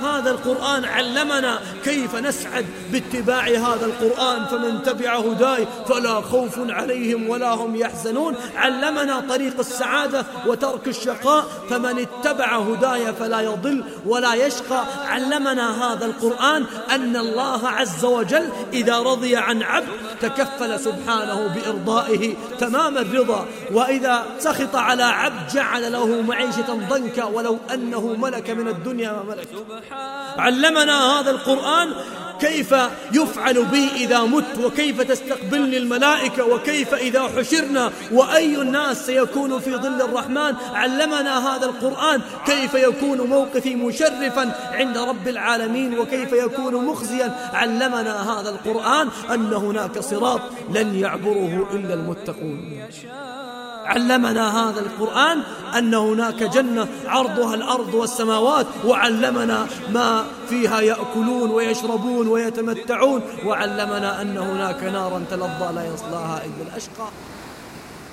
هذا القرآن علمنا كيف نسعد باتباع هذا القرآن فمن تبع هداي فلا خوف عليهم ولا هم يحزنون. علمنا طريق السعادة وترك الشقاء فمن اتبع هداي فلا يضل ولا يشقى. علمنا هذا القرآن أن الله عز وجل إذا رضي عن عبد تكفل سبحانه بإرضائه تمام الرضا. وإذا سخط على عبد جعل له معيشة ضنكا ولو أنه ملك من الدنيا ملك علمنا هذا القرآن كيف يفعل بي إذا مت وكيف تستقبلني الملائكة وكيف إذا حشرنا وأي الناس سيكون في ظل الرحمن. علمنا هذا القرآن كيف يكون موقفي مشرفا عند رب العالمين وكيف يكون مخزيا. علمنا هذا القرآن أن هناك صراط لن يعبره إلا المتقون. علمنا هذا القرآن أن هناك جنة عرضها الأرض والسماوات وعلمنا ما فيها يأكلون ويشربون ويتمتعون وعلمنا أن هناك نارا تلظى لا يصلاها إلا الأشقى.